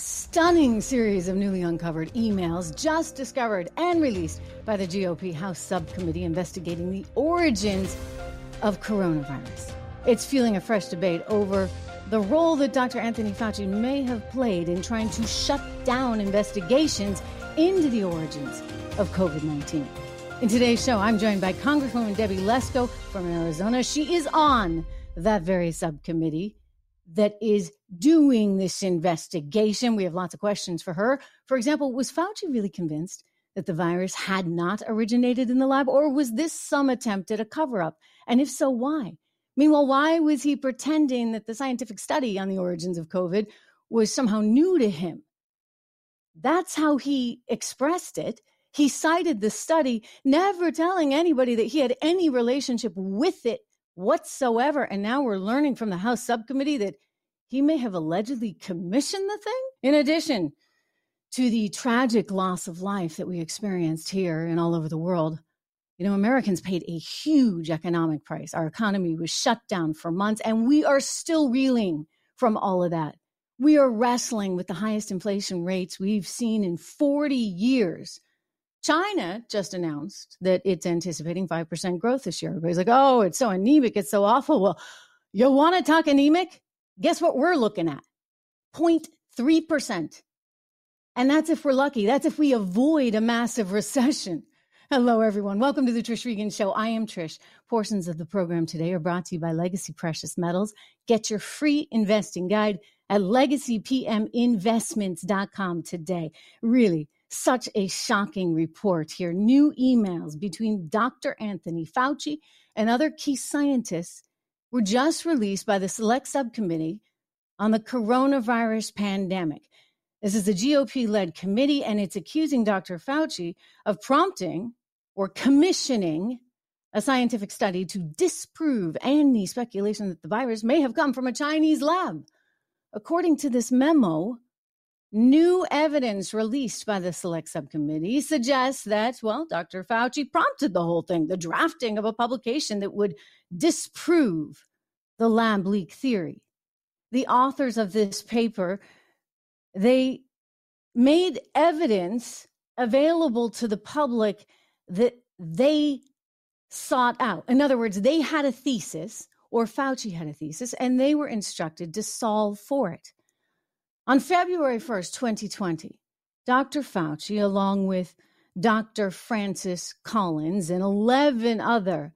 stunning series of newly uncovered emails just discovered and released by the GOP House subcommittee investigating the origins of coronavirus. It's fueling a fresh debate over the role that Dr. Anthony Fauci may have played in trying to shut down investigations into the origins of COVID 19. In today's show, I'm joined by Congresswoman Debbie Lesko from Arizona. She is on that very subcommittee that is doing this investigation. We have lots of questions for her. For example, was Fauci really convinced that the virus had not originated in the lab, or was this some attempt at a cover up? And if so, why? Meanwhile, why was he pretending that the scientific study on the origins of COVID was somehow new to him? That's how he expressed it. He cited the study, never telling anybody that he had any relationship with it whatsoever. And now we're learning from the House subcommittee that he may have allegedly commissioned the thing. In addition to the tragic loss of life that we experienced here and all over the world, you know, Americans paid a huge economic price. Our economy was shut down for months, and we are still reeling from all of that. We are wrestling with the highest inflation rates we've seen in 40 years. China just announced that it's anticipating 5% growth this year. Everybody's like, oh, it's so anemic. It's so awful. Well, you want to talk anemic? Guess what we're looking at? 0.3%. And that's if we're lucky. That's if we avoid a massive recession. Hello, everyone. Welcome to the Trish Regan Show. I am Trish. Portions of the program today are brought to you by Legacy Precious Metals. Get your free investing guide at legacypminvestments.com today. Really, such a shocking report here. New emails between Dr. Anthony Fauci and other key scientists were just released by the Select Subcommittee on the Coronavirus Pandemic. This is a GOP led committee, and it's accusing Dr. Fauci of prompting or commissioning a scientific study to disprove any speculation that the virus may have come from a Chinese lab. According to this memo, New evidence released by the select subcommittee suggests that, well, Dr. Fauci prompted the whole thing, the drafting of a publication that would disprove the lab leak theory. The authors of this paper, they made evidence available to the public that they sought out. In other words, they had a thesis, or Fauci had a thesis, and they were instructed to solve for it. On February 1st, 2020, Dr. Fauci, along with Dr. Francis Collins and 11 other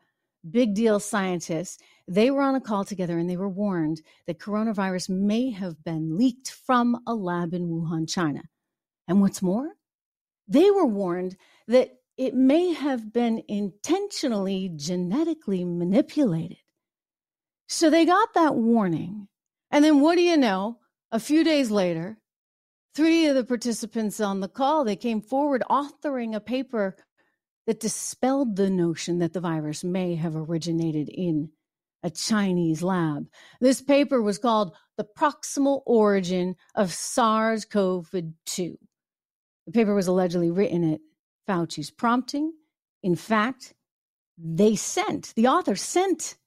big deal scientists, they were on a call together and they were warned that coronavirus may have been leaked from a lab in Wuhan, China. And what's more, they were warned that it may have been intentionally genetically manipulated. So they got that warning. And then what do you know? A few days later, three of the participants on the call, they came forward authoring a paper that dispelled the notion that the virus may have originated in a Chinese lab. This paper was called The Proximal Origin of SARS CoV 2. The paper was allegedly written at Fauci's prompting. In fact, they sent, the author sent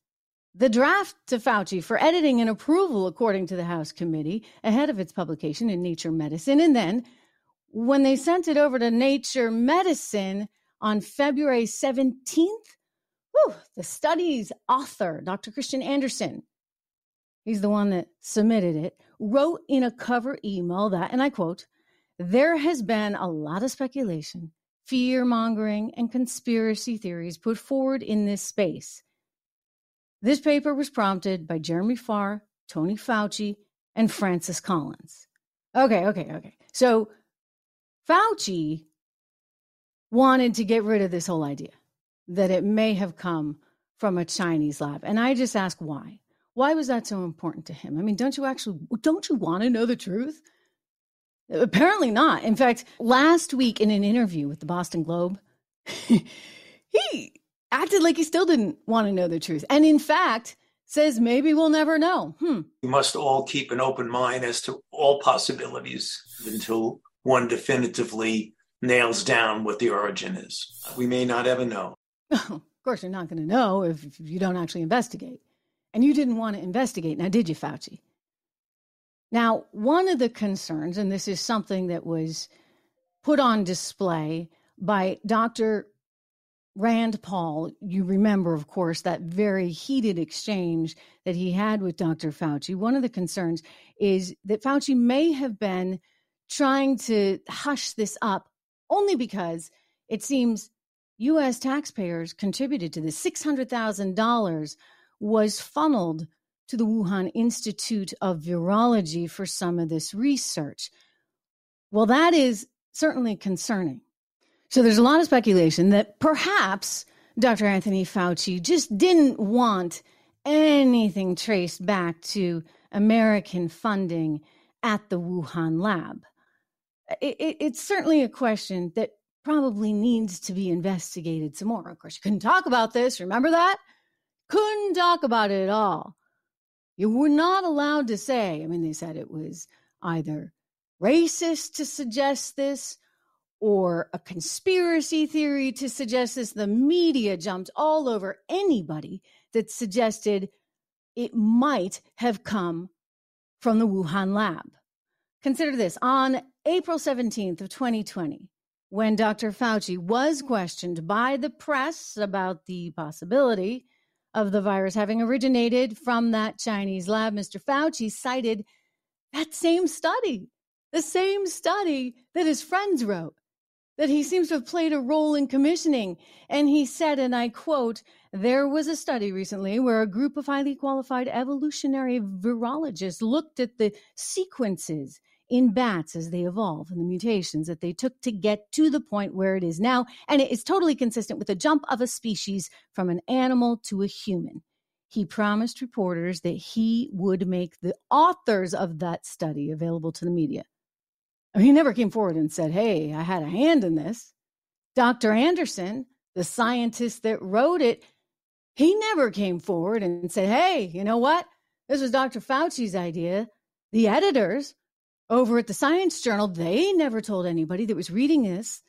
the draft to Fauci for editing and approval, according to the House committee, ahead of its publication in Nature Medicine. And then when they sent it over to Nature Medicine on February 17th, whew, the study's author, Dr. Kristian Andersen, he's the one that submitted it, wrote in a cover email that, and I quote, there has been a lot of speculation, fear mongering, and conspiracy theories put forward in this space this paper was prompted by Jeremy Farrar, Tony Fauci, and Francis Collins. Okay, okay, okay. So Fauci wanted to get rid of this whole idea that it may have come from a Chinese lab. And I just ask why. Why was that so important to him? I mean, don't you actually don't you want to know the truth? Apparently not. In fact, last week in an interview with the Boston Globe, he acted like he still didn't want to know the truth. And in fact, says maybe we'll never know. Hmm. We must all keep an open mind as to all possibilities until one definitively nails down what the origin is. We may not ever know. of course, you're not going to know if you don't actually investigate. And you didn't want to investigate, now did you, Fauci? Now, one of the concerns, and this is something that was put on display by Dr. Rand Paul, you remember, of course, that very heated exchange that he had with Dr. Fauci. One of the concerns is that Fauci may have been trying to hush this up only because it seems U.S. taxpayers contributed to this. $600,000 was funneled to the Wuhan Institute of Virology for some of this research. Well, that is certainly concerning. So there's a lot of speculation that perhaps Dr. Anthony Fauci just didn't want anything traced back to American funding at the Wuhan lab. It, it, it's certainly a question that probably needs to be investigated some more. Of course, you couldn't talk about this. Remember that? Couldn't talk about it at all. You were not allowed to say, I mean, they said it was either racist to suggest this or a conspiracy theory to suggest this. The media jumped all over anybody that suggested it might have come from the Wuhan lab. Consider this on April 17th of 2020, when Dr. Fauci was questioned by the press about the possibility of the virus having originated from that Chinese lab, Mr. Fauci cited that same study, the same study that his friends wrote, that he seems to have played a role in commissioning. And he said, and I quote, there was a study recently where a group of highly qualified evolutionary virologists looked at the sequences in bats as they evolve and the mutations that they took to get to the point where it is now. And it is totally consistent with the jump of a species from an animal to a human. He promised reporters that he would make the authors of that study available to the media. He never came forward and said, Hey, I had a hand in this. Dr. Andersen, the scientist that wrote it, he never came forward and said, Hey, you know what? This was Dr. Fauci's idea. The editors over at the Science Journal, they never told anybody that was reading this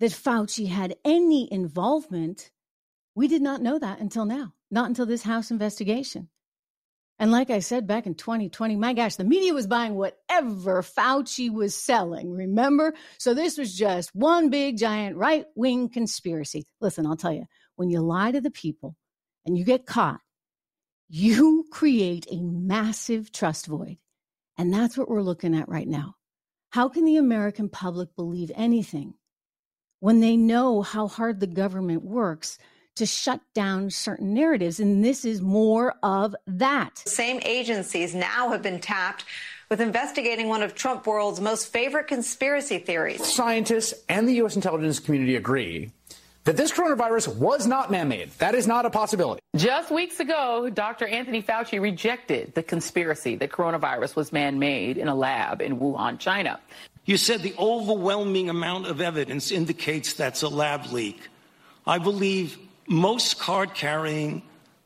that Fauci had any involvement. We did not know that until now, not until this House investigation. And like I said back in 2020, my gosh, the media was buying whatever Fauci was selling, remember? So this was just one big giant right wing conspiracy. Listen, I'll tell you, when you lie to the people and you get caught, you create a massive trust void. And that's what we're looking at right now. How can the American public believe anything when they know how hard the government works to shut down certain narratives? And this is more of that. Same agencies now have been tapped with investigating one of Trump world's most favorite conspiracy theories. Scientists and the U.S. intelligence community agree that this coronavirus was not man made. That is not a possibility. Just weeks ago, Dr. Anthony Fauci rejected the conspiracy that coronavirus was man made in a lab in Wuhan, China. You said the overwhelming amount of evidence indicates that's a lab leak. I believe most card carrying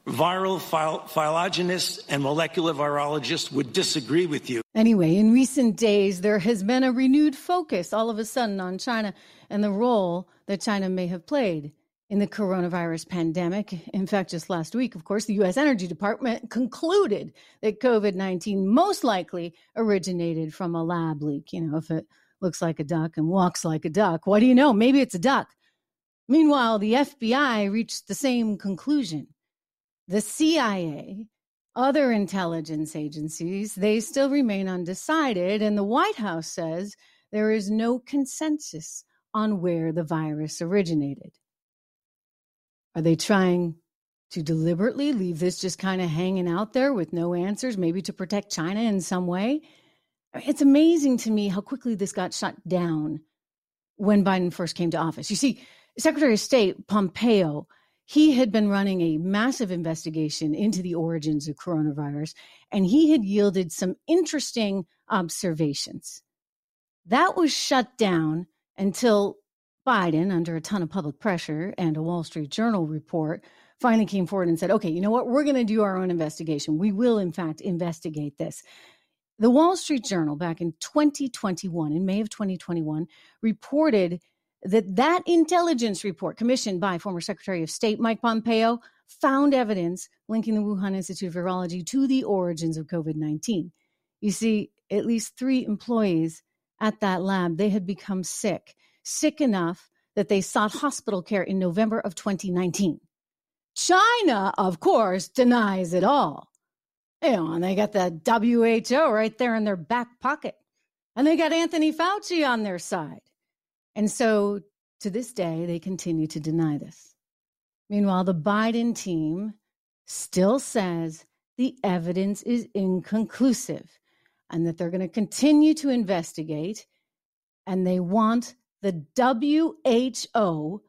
viral phylogenists and molecular virologists would disagree with you. Anyway, in recent days, there has been a renewed focus all of a sudden on China and the role that China may have played in the coronavirus pandemic. In fact, just last week, of course, the U.S. Energy Department concluded that COVID 19 most likely originated from a lab leak. You know, if it looks like a duck and walks like a duck, what do you know? Maybe it's a duck. Meanwhile, the FBI reached the same conclusion. The CIA, other intelligence agencies, they still remain undecided. And the White House says there is no consensus on where the virus originated. Are they trying to deliberately leave this just kind of hanging out there with no answers, maybe to protect China in some way? It's amazing to me how quickly this got shut down when Biden first came to office. You see, Secretary of State Pompeo, he had been running a massive investigation into the origins of coronavirus, and he had yielded some interesting observations. That was shut down until Biden, under a ton of public pressure and a Wall Street Journal report, finally came forward and said, okay, you know what? We're going to do our own investigation. We will, in fact, investigate this. The Wall Street Journal, back in 2021, in May of 2021, reported that that intelligence report commissioned by former Secretary of State Mike Pompeo found evidence linking the Wuhan Institute of Virology to the origins of COVID 19. You see, at least three employees at that lab, they had become sick, sick enough that they sought hospital care in November of 2019. China, of course, denies it all. You know, and they got the WHO right there in their back pocket. And they got Anthony Fauci on their side. And so to this day, they continue to deny this. Meanwhile, the Biden team still says the evidence is inconclusive and that they're going to continue to investigate. And they want the WHO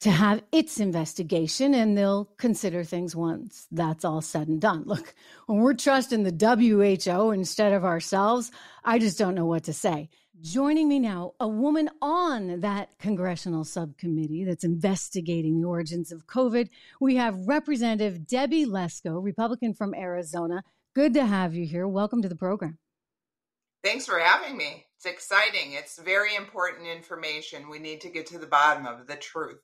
to have its investigation and they'll consider things once that's all said and done. Look, when we're trusting the WHO instead of ourselves, I just don't know what to say. Joining me now, a woman on that congressional subcommittee that's investigating the origins of COVID. We have Representative Debbie Lesko, Republican from Arizona. Good to have you here. Welcome to the program. Thanks for having me. It's exciting. It's very important information. We need to get to the bottom of the truth.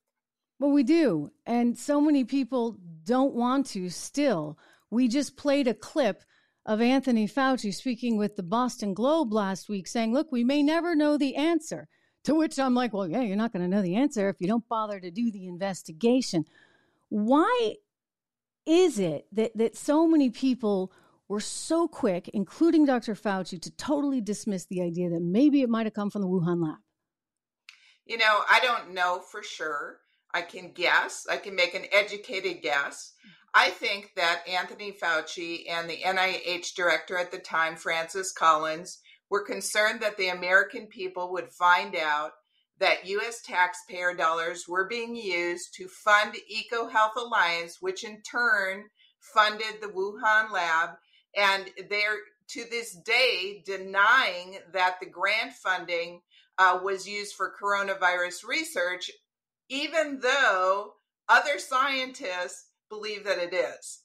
Well, we do. And so many people don't want to still. We just played a clip of Anthony Fauci speaking with the Boston Globe last week saying, look, we may never know the answer. To which I'm like, well, yeah, you're not going to know the answer if you don't bother to do the investigation. Why is it that, that so many people were so quick, including Dr. Fauci, to totally dismiss the idea that maybe it might have come from the Wuhan lab? You know, I don't know for sure. I can guess, I can make an educated guess. I think that Anthony Fauci and the NIH director at the time, Francis Collins, were concerned that the American people would find out that U.S. taxpayer dollars were being used to fund EcoHealth Alliance, which in turn funded the Wuhan lab. And they're to this day denying that the grant funding uh, was used for coronavirus research, even though other scientists believe that it is.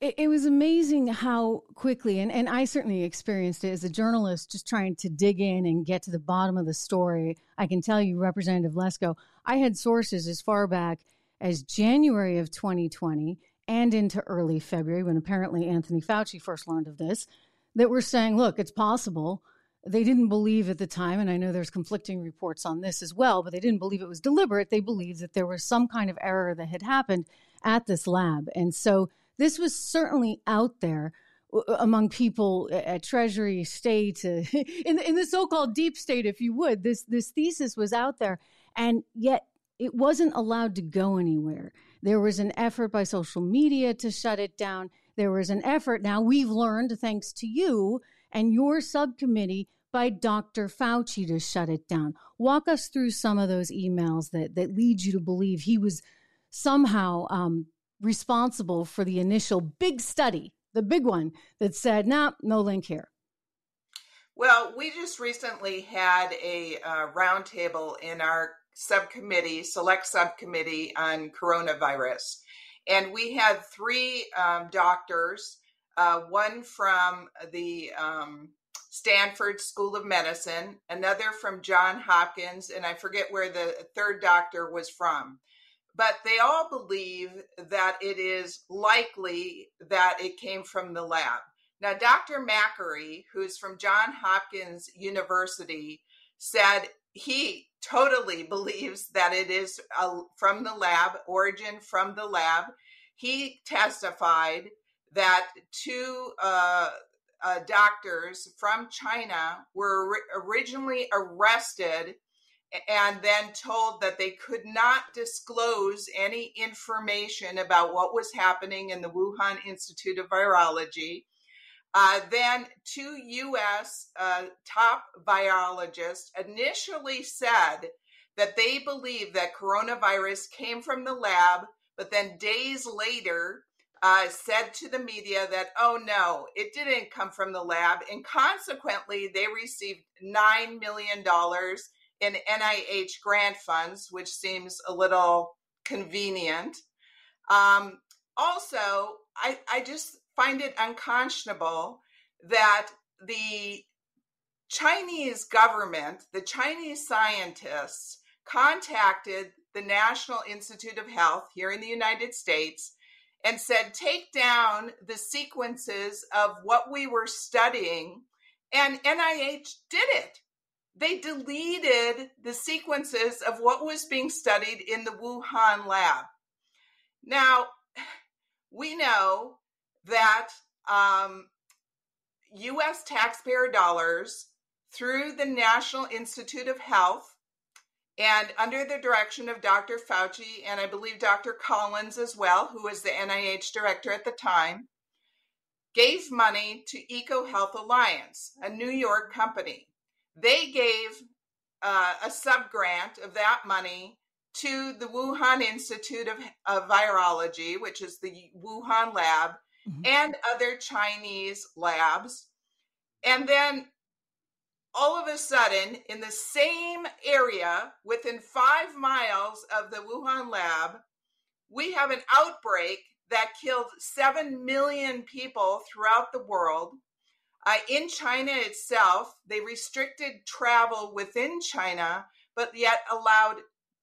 It, it, was amazing how quickly, and, and I certainly experienced it as a journalist, just trying to dig in and get to the bottom of the story. I can tell you, Representative Lesko, I had sources as far back as January of 2020 and into early February, when apparently Anthony Fauci first learned of this, that were saying, look, it's possible. They didn't believe at the time, and I know there's conflicting reports on this as well, but they didn't believe it was deliberate. They believed that there was some kind of error that had happened at this lab. And so this was certainly out there among people at Treasury, State, uh, in, in the so-called deep state, if you would. This this thesis was out there, and yet it wasn't allowed to go anywhere. There was an effort by social media to shut it down. There was an effort. Now we've learned, thanks to you and your subcommittee, by Dr. Fauci to shut it down. Walk us through some of those emails that that lead you to believe he was somehow um, responsible for the initial big study, the big one that said, nah, no link here? Well, we just recently had a uh, roundtable in our subcommittee, select subcommittee on coronavirus. And we had three um, doctors, uh, one from the um, Stanford School of Medicine, another from John Hopkins, and I forget where the third doctor was from but they all believe that it is likely that it came from the lab. Now, Dr. Makary, who's from John Hopkins University, said he totally believes that it is a, from the lab, origin from the lab. He testified that two uh, uh, doctors from China were originally arrested and then told that they could not disclose any information about what was happening in the Wuhan Institute of Virology. Uh, then, two U.S. Uh, top virologists initially said that they believe that coronavirus came from the lab, but then days later uh, said to the media that, oh no, it didn't come from the lab. And consequently, they received $9 million in NIH grant funds, which seems a little convenient. Um, also, I, I just find it unconscionable that the Chinese government, the Chinese scientists, contacted the National Institute of Health here in the United States and said, take down the sequences of what we were studying. And NIH did it. They deleted the sequences of what was being studied in the Wuhan lab. Now, we know that um, US taxpayer dollars through the National Institute of Health and under the direction of Dr. Fauci and I believe Dr. Collins as well, who was the NIH director at the time, gave money to EcoHealth Alliance, a New York company. They gave uh, a subgrant of that money to the Wuhan Institute of, of Virology, which is the Wuhan lab, mm-hmm. and other Chinese labs. And then all of a sudden, in the same area within five miles of the Wuhan lab, we have an outbreak that killed 7 million people throughout the world. Uh, in China itself, they restricted travel within China, but yet allowed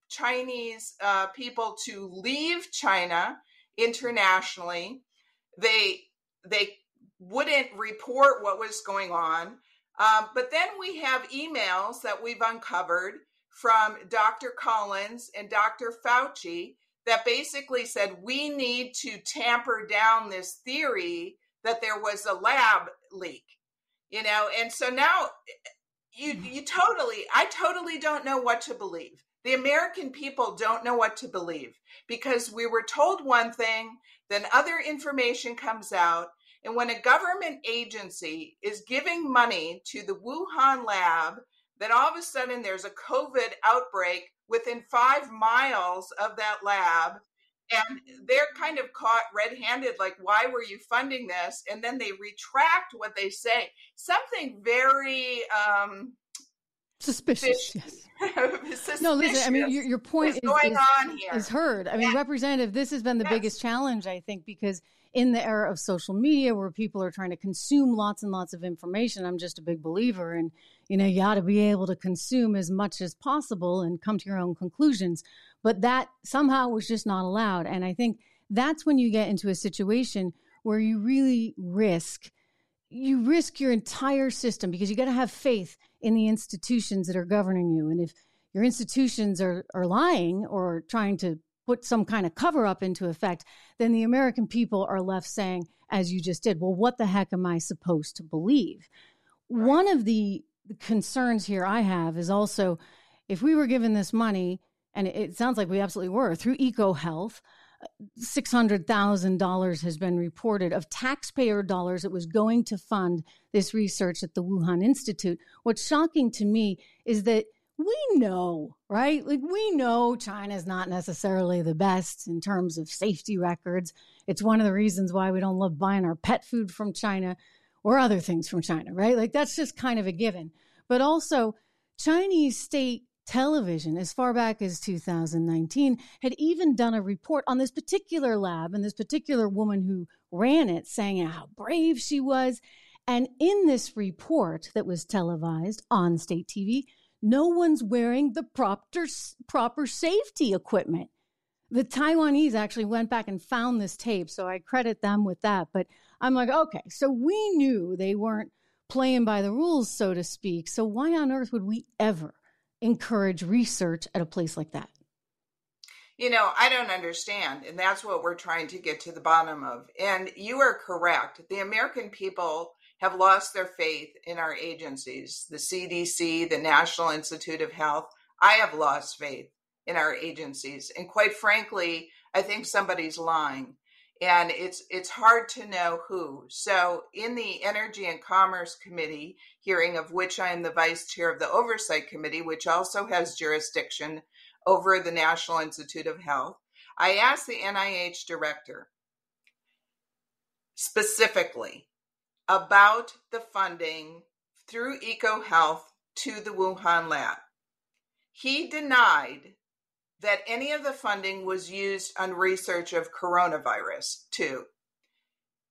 Chinese uh, people to leave China internationally. They they wouldn't report what was going on. Um, but then we have emails that we've uncovered from Dr. Collins and Dr. Fauci that basically said we need to tamper down this theory that there was a lab leak. You know, and so now you you totally I totally don't know what to believe. The American people don't know what to believe because we were told one thing, then other information comes out. And when a government agency is giving money to the Wuhan lab, then all of a sudden there's a COVID outbreak within five miles of that lab. And they're kind of caught red handed, like, why were you funding this? And then they retract what they say. Something very um, suspicious. Yes. no, listen. I mean, your, your point is, is, is, heard. I mean, yeah. Representative, this has been the biggest challenge, I think, because in the era of social media where people are trying to consume lots and lots of information, I'm just a big believer in, you know, you ought to be able to consume as much as possible and come to your own conclusions. But that somehow was just not allowed. And I think that's when you get into a situation where you really risk you risk your entire system because you got to have faith in the institutions that are governing you. And if your institutions are, are lying or trying to put some kind of cover up into effect, then the American people are left saying, as you just did, well, what the heck am I supposed to believe? Right. One of the concerns here I have is also if we were given this money, and it sounds like we absolutely were through EcoHealth, $600,000 has been reported of taxpayer dollars that was going to fund this research at the Wuhan Institute. What's shocking to me is that we know, right? Like we know China is not necessarily the best in terms of safety records. It's one of the reasons why we don't love buying our pet food from China or other things from China, right? Like that's just kind of a given. But also, Chinese state television as far back as 2019 had even done a report on this particular lab and this particular woman who ran it saying how brave she was and in this report that was televised on state TV no one's wearing the proper proper safety equipment the Taiwanese actually went back and found this tape so I credit them with that but I'm like okay so we knew they weren't playing by the rules so to speak so why on earth would we ever encourage research at a place like that? You know, I don't understand. And that's what we're trying to get to the bottom of. And you are correct. The American people have lost their faith in our agencies, the CDC, the National Institute of Health. I have lost faith in our agencies. And quite frankly, I think somebody's lying and it's it's hard to know who. So in the Energy and Commerce Committee hearing of which I am the vice chair of the Oversight Committee, which also has jurisdiction over the National Institute of Health, I asked the NIH director specifically about the funding through EcoHealth to the Wuhan lab. He denied that any of the funding was used on research of coronavirus too.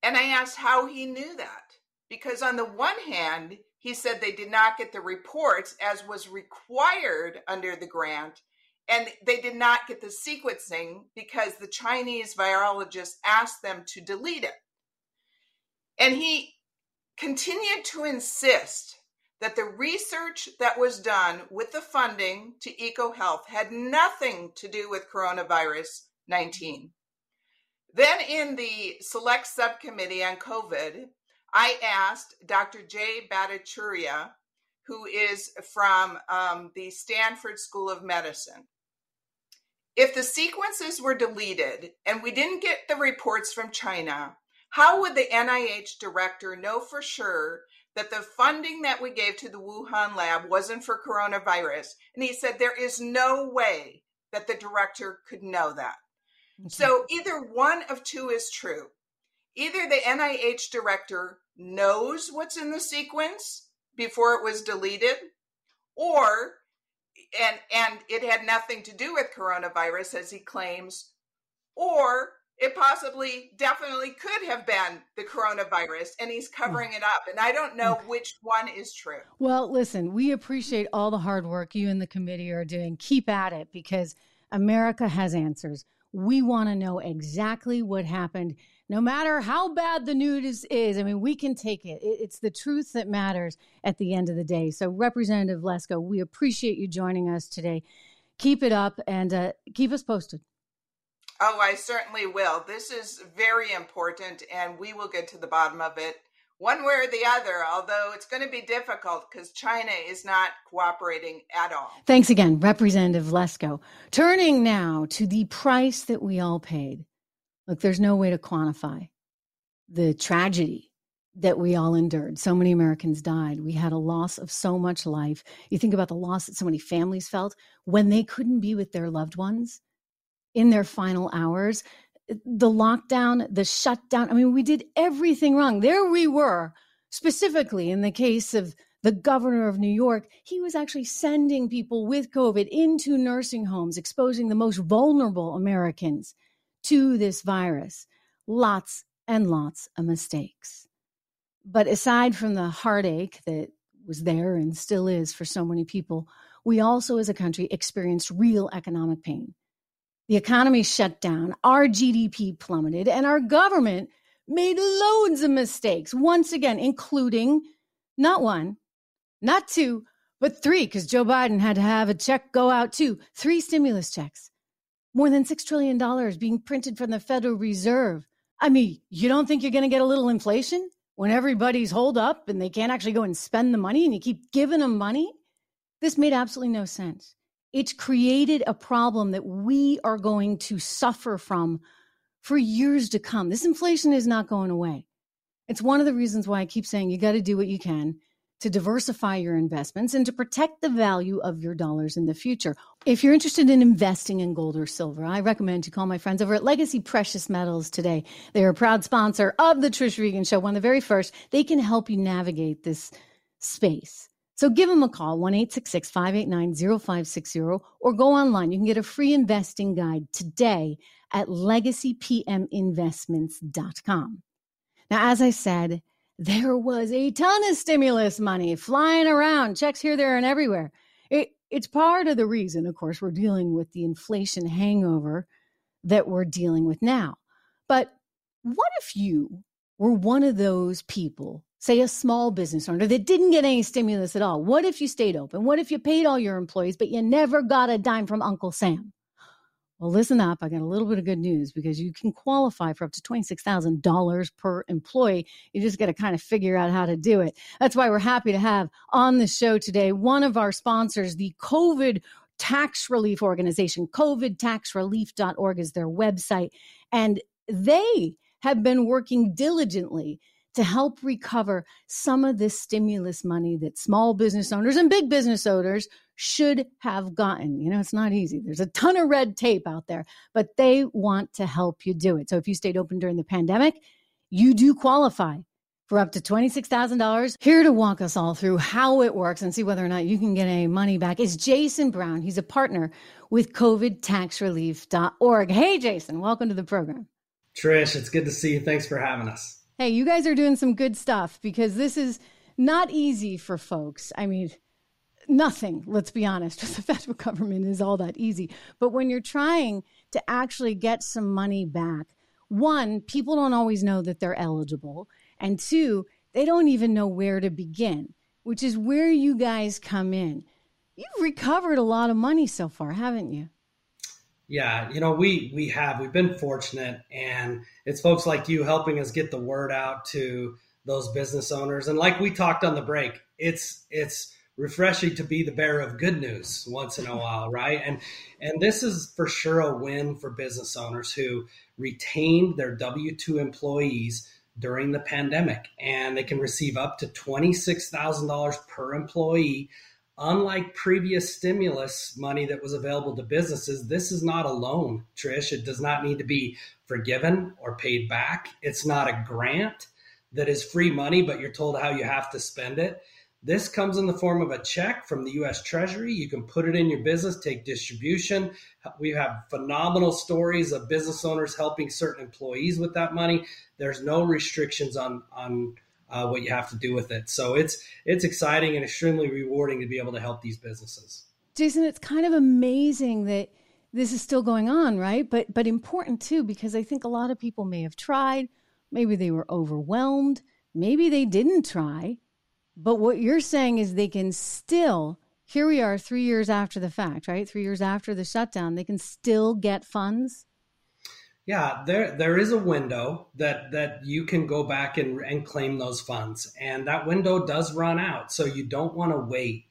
And I asked how he knew that. Because on the one hand, he said they did not get the reports as was required under the grant. and they did not get the sequencing because the Chinese virologist asked them to delete it. And he continued to insist that the research that was done with the funding to EcoHealth had nothing to do with coronavirus 19. Then, in the select subcommittee on COVID, I asked Dr. Jay Bhattacharya, who is from um, the Stanford School of Medicine, if the sequences were deleted and we didn't get the reports from China, how would the NIH director know for sure that the funding that we gave to the Wuhan lab wasn't for coronavirus? And he said there is no way that the director could know that. Okay. So either one of two is true. Either the NIH director knows what's in the sequence before it was deleted, or and and it had nothing to do with coronavirus as he claims, or it possibly definitely could have been the coronavirus and he's covering it up and i don't know which one is true. Well listen we appreciate all the hard work you and the committee are doing. Keep at it because america has answers. We want to know exactly what happened no matter how bad the news is. I mean we can take it it's the truth that matters at the end of the day. So representative lesko we appreciate you joining us today. Keep it up and uh, keep us posted Oh, I certainly will. This is very important, and we will get to the bottom of it one way or the other, although it's going to be difficult because China is not cooperating at all. Thanks again, Representative Lesko. Turning now to the price that we all paid. Look, there's no way to quantify the tragedy that we all endured. So many Americans died. We had a loss of so much life. You think about the loss that so many families felt when they couldn't be with their loved ones in their final hours. The lockdown, the shutdown. I mean, we did everything wrong. There we were, specifically in the case of the governor of New York. He was actually sending people with COVID into nursing homes, exposing the most vulnerable Americans to this virus. Lots and lots of mistakes. But aside from the heartache that was there and still is for so many people, we also as a country experienced real economic pain. The economy shut down, our GDP plummeted, and our government made loads of mistakes, once again, including not one, not two, but three, because Joe Biden had to have a check go out too. Three stimulus checks, more than $6 trillion being printed from the Federal Reserve. I mean, you don't think you're going to get a little inflation when everybody's holed up and they can't actually go and spend the money and you keep giving them money? This made absolutely no sense it's created a problem that we are going to suffer from for years to come. This inflation is not going away. It's one of the reasons why I keep saying you got to do what you can to diversify your investments and to protect the value of your dollars in the future. If you're interested in investing in gold or silver, I recommend you call my friends over at Legacy Precious Metals today. They're a proud sponsor of the Trish Regan Show, one of the very first. They can help you navigate this space. So give them a call, 1 589 0560, or go online. You can get a free investing guide today at legacypminvestments.com. Now, as I said, there was a ton of stimulus money flying around, checks here, there, and everywhere. It, it's part of the reason, of course, we're dealing with the inflation hangover that we're dealing with now. But what if you were one of those people say a small business owner that didn't get any stimulus at all, what if you stayed open? What if you paid all your employees, but you never got a dime from Uncle Sam? Well, listen up. I got a little bit of good news because you can qualify for up to $26,000 per employee. You just got to kind of figure out how to do it. That's why we're happy to have on the show today one of our sponsors, the COVID Tax Relief Organization. COVIDTaxRelief.org is their website. And they have been working diligently to help recover some of this stimulus money that small business owners and big business owners should have gotten. You know, it's not easy. There's a ton of red tape out there, but they want to help you do it. So if you stayed open during the pandemic, you do qualify for up to $26,000. Here to walk us all through how it works and see whether or not you can get any money back is Jason Brown. He's a partner with COVIDTaxRelief.org. Hey, Jason, welcome to the program. Trish, it's good to see you. Thanks for having us. Hey, you guys are doing some good stuff because this is not easy for folks. I mean, nothing, let's be honest, with the federal government is all that easy. But when you're trying to actually get some money back, one, people don't always know that they're eligible. And two, they don't even know where to begin, which is where you guys come in. You've recovered a lot of money so far, haven't you? Yeah, you know, we we have we've been fortunate and it's folks like you helping us get the word out to those business owners. And like we talked on the break, it's it's refreshing to be the bearer of good news once in a while, right? And and this is for sure a win for business owners who retained their W2 employees during the pandemic and they can receive up to $26,000 per employee. Unlike previous stimulus money that was available to businesses, this is not a loan, Trish. It does not need to be forgiven or paid back. It's not a grant that is free money, but you're told how you have to spend it. This comes in the form of a check from the US Treasury. You can put it in your business, take distribution. We have phenomenal stories of business owners helping certain employees with that money. There's no restrictions on on uh, what you have to do with it. So it's it's exciting and extremely rewarding to be able to help these businesses. Jason, it's kind of amazing that this is still going on, right? But but important too because I think a lot of people may have tried, maybe they were overwhelmed, maybe they didn't try but what you're saying is they can still, here we are three years after the fact, right? Three years after the shutdown, they can still get funds. Yeah, there there is a window that that you can go back and, and claim those funds, and that window does run out, so you don't want to wait.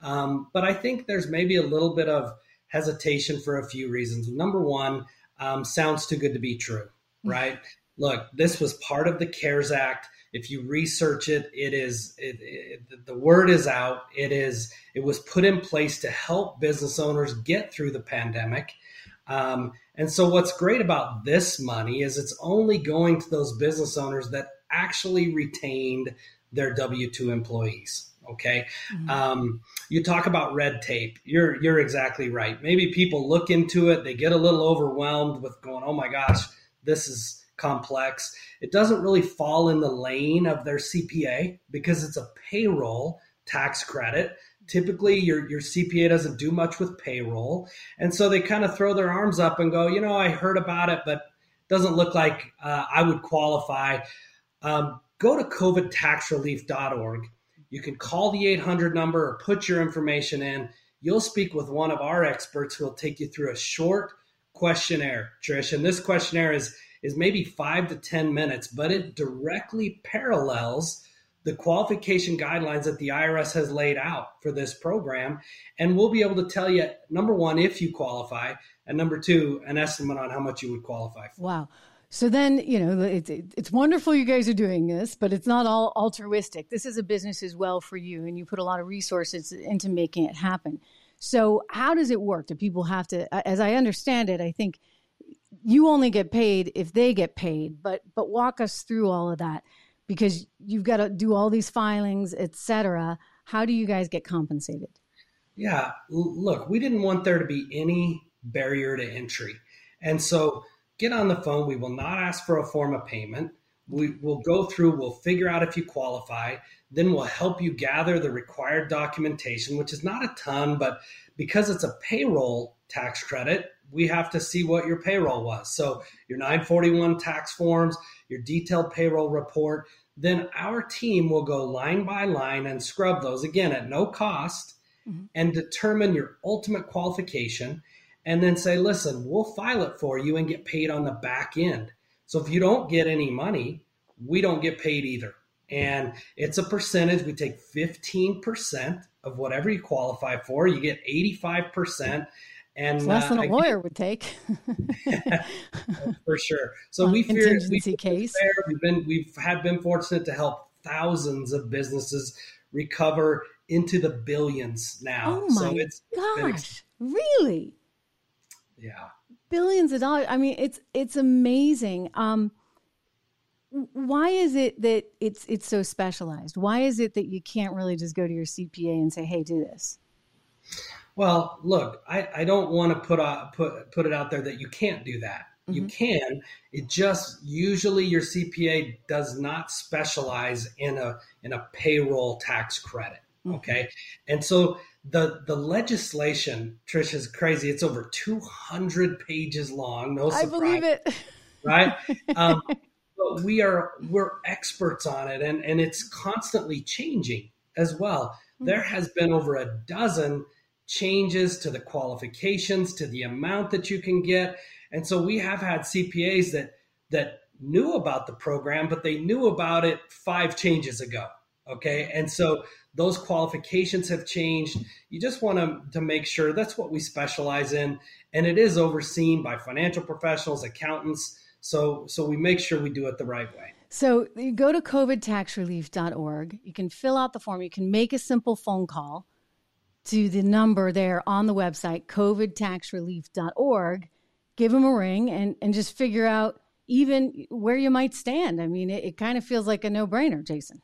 Um, but I think there's maybe a little bit of hesitation for a few reasons. Number one, um, sounds too good to be true, mm. right? Look, this was part of the CARES Act if you research it, it is it, it, the word is out. It is it was put in place to help business owners get through the pandemic. Um, and so, what's great about this money is it's only going to those business owners that actually retained their W two employees. Okay, mm-hmm. um, you talk about red tape. You're you're exactly right. Maybe people look into it, they get a little overwhelmed with going, "Oh my gosh, this is." complex. It doesn't really fall in the lane of their CPA because it's a payroll tax credit. Typically, your, your CPA doesn't do much with payroll. And so they kind of throw their arms up and go, you know, I heard about it, but doesn't look like uh, I would qualify. Um, go to covidtaxrelief.org. You can call the 800 number or put your information in. You'll speak with one of our experts who will take you through a short questionnaire, Trish. And this questionnaire is is maybe five to 10 minutes, but it directly parallels the qualification guidelines that the IRS has laid out for this program. And we'll be able to tell you, number one, if you qualify, and number two, an estimate on how much you would qualify for. Wow. So then, you know, it's, it's wonderful you guys are doing this, but it's not all altruistic. This is a business as well for you, and you put a lot of resources into making it happen. So, how does it work? Do people have to, as I understand it, I think you only get paid if they get paid but but walk us through all of that because you've got to do all these filings etc how do you guys get compensated? Yeah look we didn't want there to be any barrier to entry. And so get on the phone. We will not ask for a form of payment. We will go through we'll figure out if you qualify. Then we'll help you gather the required documentation which is not a ton but because it's a payroll tax credit we have to see what your payroll was. So your 941 tax forms, your detailed payroll report, then our team will go line by line and scrub those again at no cost mm-hmm. and determine your ultimate qualification and then say, listen, we'll file it for you and get paid on the back end. So if you don't get any money, we don't get paid either. And it's a percentage. We take 15% of whatever you qualify for. You get 85%. And it's less uh, than a lawyer would take. for sure. So we fear we case. We've been we've had been fortunate to help thousands of businesses recover into the billions now. Oh my so it's, gosh! really? Yeah. Billions of dollars. I mean, it's it's amazing. Um, why is it that it's it's so specialized? Why is it that you can't really just go to your CPA and say, "Hey, do this"? Well, look, I, I don't want to put a, put put it out there that you can't do that. Mm-hmm. You can. It just usually your CPA does not specialize in a in a payroll tax credit. Mm-hmm. Okay, and so the the legislation, Trish, is crazy. It's over 200 pages long. No surprise, I believe it. right? Um, but we are we're experts on it, and and it's constantly changing as well. Hmm. There has been over a dozen changes to the qualifications, to the amount that you can get, and so we have had CPAs that that knew about the program, but they knew about it five changes ago. Okay, and so those qualifications have changed. You just want to, to make sure that's what we specialize in. And it is overseen by financial professionals, accountants. So, so we make sure we do it the right way. So you go to covidtaxrelief.org. You can fill out the form. You can make a simple phone call to the number there on the website, covidtaxrelief.org. Give them a ring and, and just figure out even where you might stand. I mean, it, it kind of feels like a no brainer, Jason.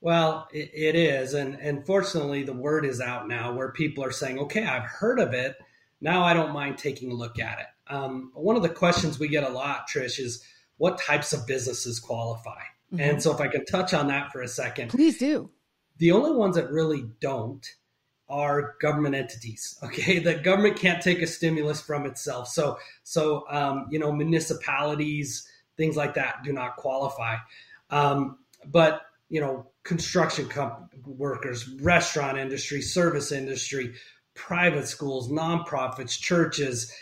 Well, it, it is, and and fortunately, the word is out now where people are saying, "Okay, I've heard of it. Now I don't mind taking a look at it." Um, one of the questions we get a lot, Trish, is what types of businesses qualify. Mm-hmm. And so, if I can touch on that for a second, please do. The only ones that really don't are government entities. Okay, the government can't take a stimulus from itself. So, so um, you know, municipalities, things like that, do not qualify. Um, but you know, construction workers, restaurant industry, service industry, private schools, nonprofits, churches,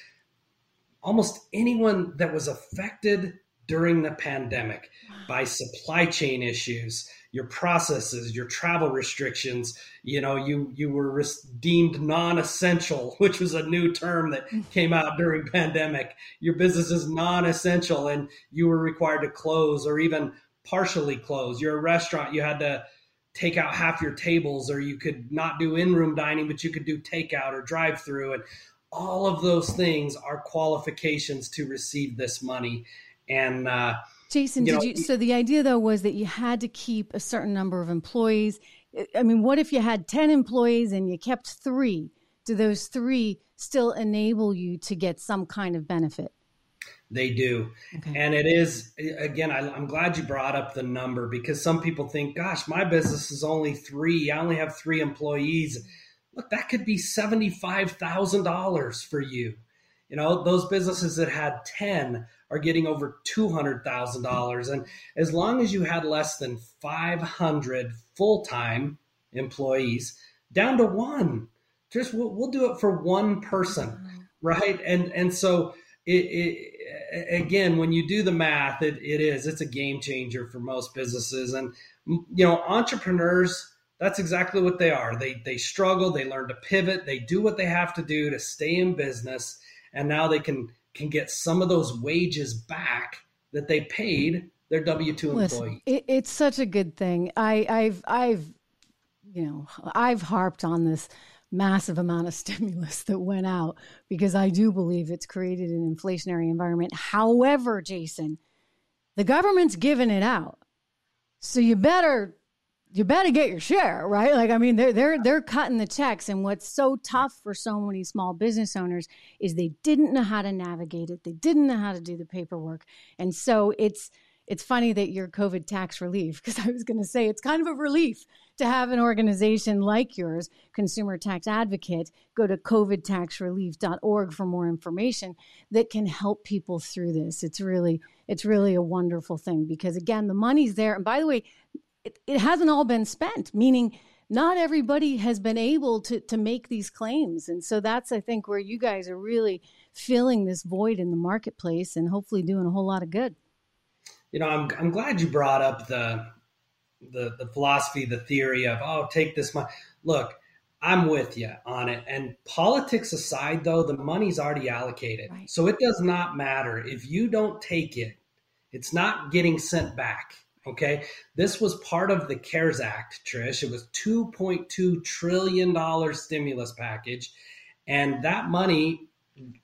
almost anyone that was affected during the pandemic by supply chain issues, your processes, your travel restrictions. You know, you you were deemed non-essential, which was a new term that came out during pandemic. Your business is non-essential, and you were required to close or even partially close. You're a restaurant, you had to take out half your tables, or you could not do in room dining, but you could do takeout or drive through. And all of those things are qualifications to receive this money. And, uh, Jason, you did know, you? So the idea though was that you had to keep a certain number of employees. I mean, what if you had 10 employees and you kept three? Do those three still enable you to get some kind of benefit? They do. Okay. And it is, again, I, am glad you brought up the number because some people think, gosh, my business is only three. I only have three employees. Look, that could be $75,000 for you. You know, those businesses that had 10 are getting over $200,000. And as long as you had less than 500 full time employees, down to one, just we'll, we'll do it for one person. Mm-hmm. Right. And, and so, it, it, again, when you do the math, it, it is it's a game changer for most businesses, and you know entrepreneurs. That's exactly what they are. They they struggle. They learn to pivot. They do what they have to do to stay in business, and now they can can get some of those wages back that they paid their W two employee. It, it's such a good thing. I, I've I've you know I've harped on this massive amount of stimulus that went out because I do believe it's created an inflationary environment. However, Jason, the government's giving it out. So you better you better get your share, right? Like I mean they're they're they're cutting the checks and what's so tough for so many small business owners is they didn't know how to navigate it. They didn't know how to do the paperwork. And so it's it's funny that you're COVID tax relief because I was going to say it's kind of a relief to have an organization like yours, Consumer Tax Advocate. Go to covidtaxrelief.org for more information that can help people through this. It's really it's really a wonderful thing because again, the money's there. And by the way, it, it hasn't all been spent, meaning not everybody has been able to to make these claims. And so that's I think where you guys are really filling this void in the marketplace and hopefully doing a whole lot of good you know, I'm I'm glad you brought up the the the philosophy, the theory of oh, take this money. Look, I'm with you on it. And politics aside, though, the money's already allocated, right. so it does not matter if you don't take it. It's not getting sent back. Okay, this was part of the CARES Act, Trish. It was 2.2 trillion dollar stimulus package, and that money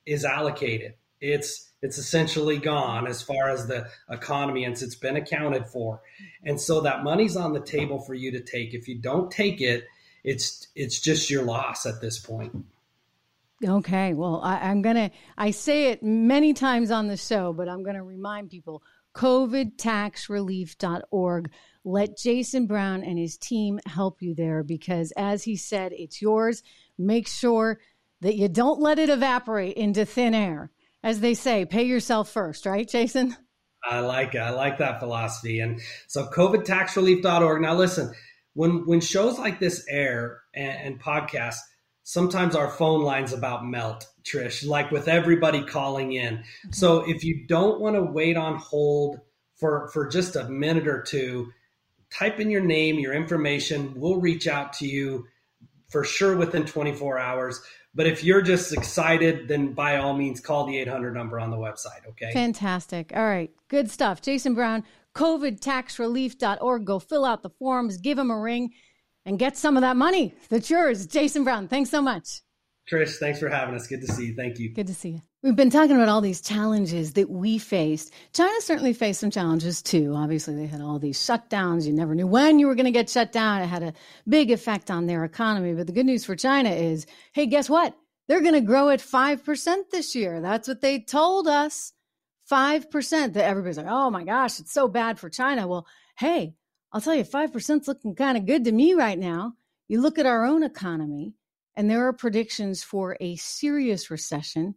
is allocated. It's it's essentially gone as far as the economy and it's been accounted for and so that money's on the table for you to take if you don't take it it's it's just your loss at this point okay well I, i'm gonna i say it many times on the show but i'm gonna remind people covidtaxrelief.org let Jason Brown and his team help you there because, as he said, it's yours. Make sure that you don't let it evaporate into thin air. As they say, pay yourself first, right, Jason? I like it. I like that philosophy. And so covidtaxrelief.org. Now listen, when when shows like this air and, and podcasts, sometimes our phone lines about melt, Trish, like with everybody calling in. Mm-hmm. So if you don't want to wait on hold for for just a minute or two, type in your name, your information. We'll reach out to you for sure within 24 hours. But if you're just excited, then by all means call the 800 number on the website. Okay. Fantastic. All right. Good stuff. Jason Brown, covidtaxrelief.org. Go fill out the forms, give him a ring, and get some of that money that's yours. Jason Brown, thanks so much. Trish, thanks for having us. Good to see you. Thank you. Good to see you. We've been talking about all these challenges that we faced. China certainly faced some challenges too. Obviously, they had all these shutdowns. You never knew when you were going to get shut down. It had a big effect on their economy. But the good news for China is hey, guess what? They're going to grow at 5% this year. That's what they told us. 5% that everybody's like, oh my gosh, it's so bad for China. Well, hey, I'll tell you, 5% is looking kind of good to me right now. You look at our own economy, and there are predictions for a serious recession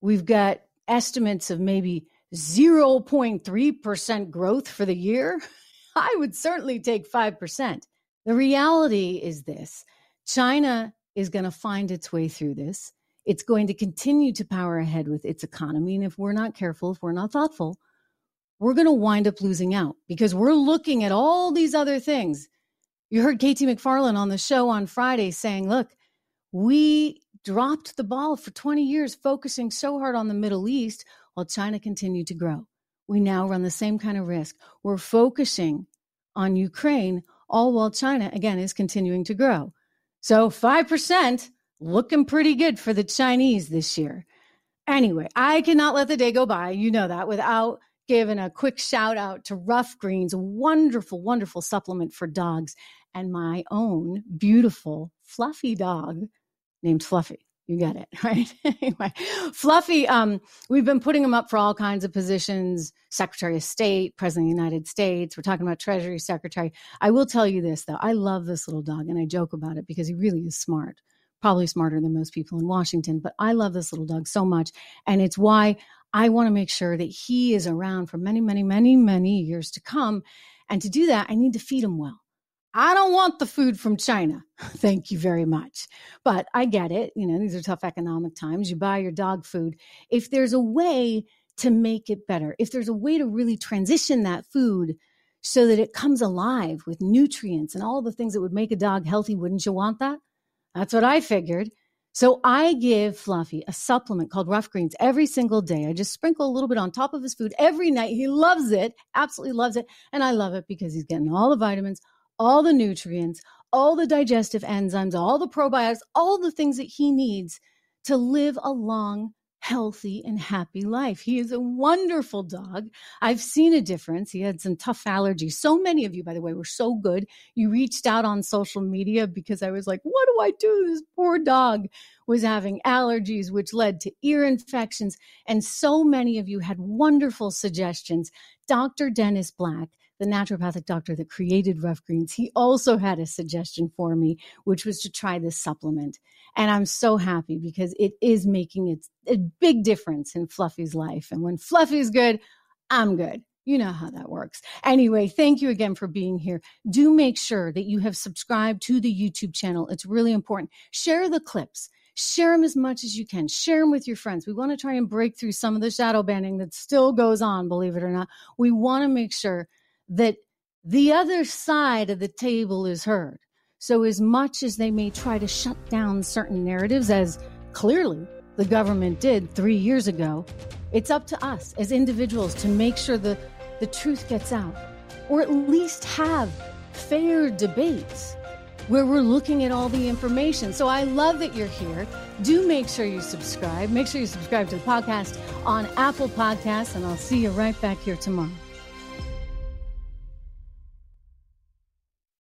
We've got estimates of maybe 0.3% growth for the year. I would certainly take 5%. The reality is this China is going to find its way through this. It's going to continue to power ahead with its economy. And if we're not careful, if we're not thoughtful, we're going to wind up losing out because we're looking at all these other things. You heard Katie McFarland on the show on Friday saying, look, we dropped the ball for 20 years, focusing so hard on the Middle East while China continued to grow. We now run the same kind of risk. We're focusing on Ukraine, all while China, again, is continuing to grow. So 5% looking pretty good for the Chinese this year. Anyway, I cannot let the day go by, you know that, without giving a quick shout out to Ruff Greens, wonderful, wonderful supplement for dogs, and my own beautiful, fluffy dog named Fluffy. You get it, right? anyway, Fluffy, um, we've been putting him up for all kinds of positions Secretary of State, President of the United States. We're talking about Treasury Secretary. I will tell you this, though. I love this little dog, and I joke about it because he really is smart, probably smarter than most people in Washington. But I love this little dog so much. And it's why I want to make sure that he is around for many, many, many, many years to come. And to do that, I need to feed him well. I don't want the food from China. Thank you very much. But I get it. You know, these are tough economic times. You buy your dog food. If there's a way to make it better, if there's a way to really transition that food so that it comes alive with nutrients and all the things that would make a dog healthy, wouldn't you want that? That's what I figured. So I give Fluffy a supplement called Ruff Greens every single day. I just sprinkle a little bit on top of his food every night. He loves it, absolutely loves it. And I love it because he's getting all the vitamins, all the nutrients, all the digestive enzymes, all the probiotics, all the things that he needs to live a long, healthy, and happy life. He is a wonderful dog. I've seen a difference. He had some tough allergies. So many of you, by the way, were so good. You reached out on social media because I was like, what do I do? This poor dog was having allergies, which led to ear infections. And so many of you had wonderful suggestions. Dr. Dennis Black the naturopathic doctor that created Ruff Greens, he also had a suggestion for me, which was to try this supplement. And I'm so happy because it is making it a big difference in Fluffy's life. And when Fluffy's good, I'm good. You know how that works. Anyway, thank you again for being here. Do make sure that you have subscribed to the YouTube channel. It's really important. Share the clips share them as much as you can. Share them with your friends. We want to try and break through some of the shadow banning that still goes on, believe it or not. We want to make sure that the other side of the table is heard. So, as much as they may try to shut down certain narratives, as clearly the government did three years ago, it's up to us as individuals to make sure the, the truth gets out, or at least have fair debates where we're looking at all the information. So I love that you're here. Do make sure you subscribe. Make sure you subscribe to the podcast on Apple Podcasts, and I'll see you right back here tomorrow.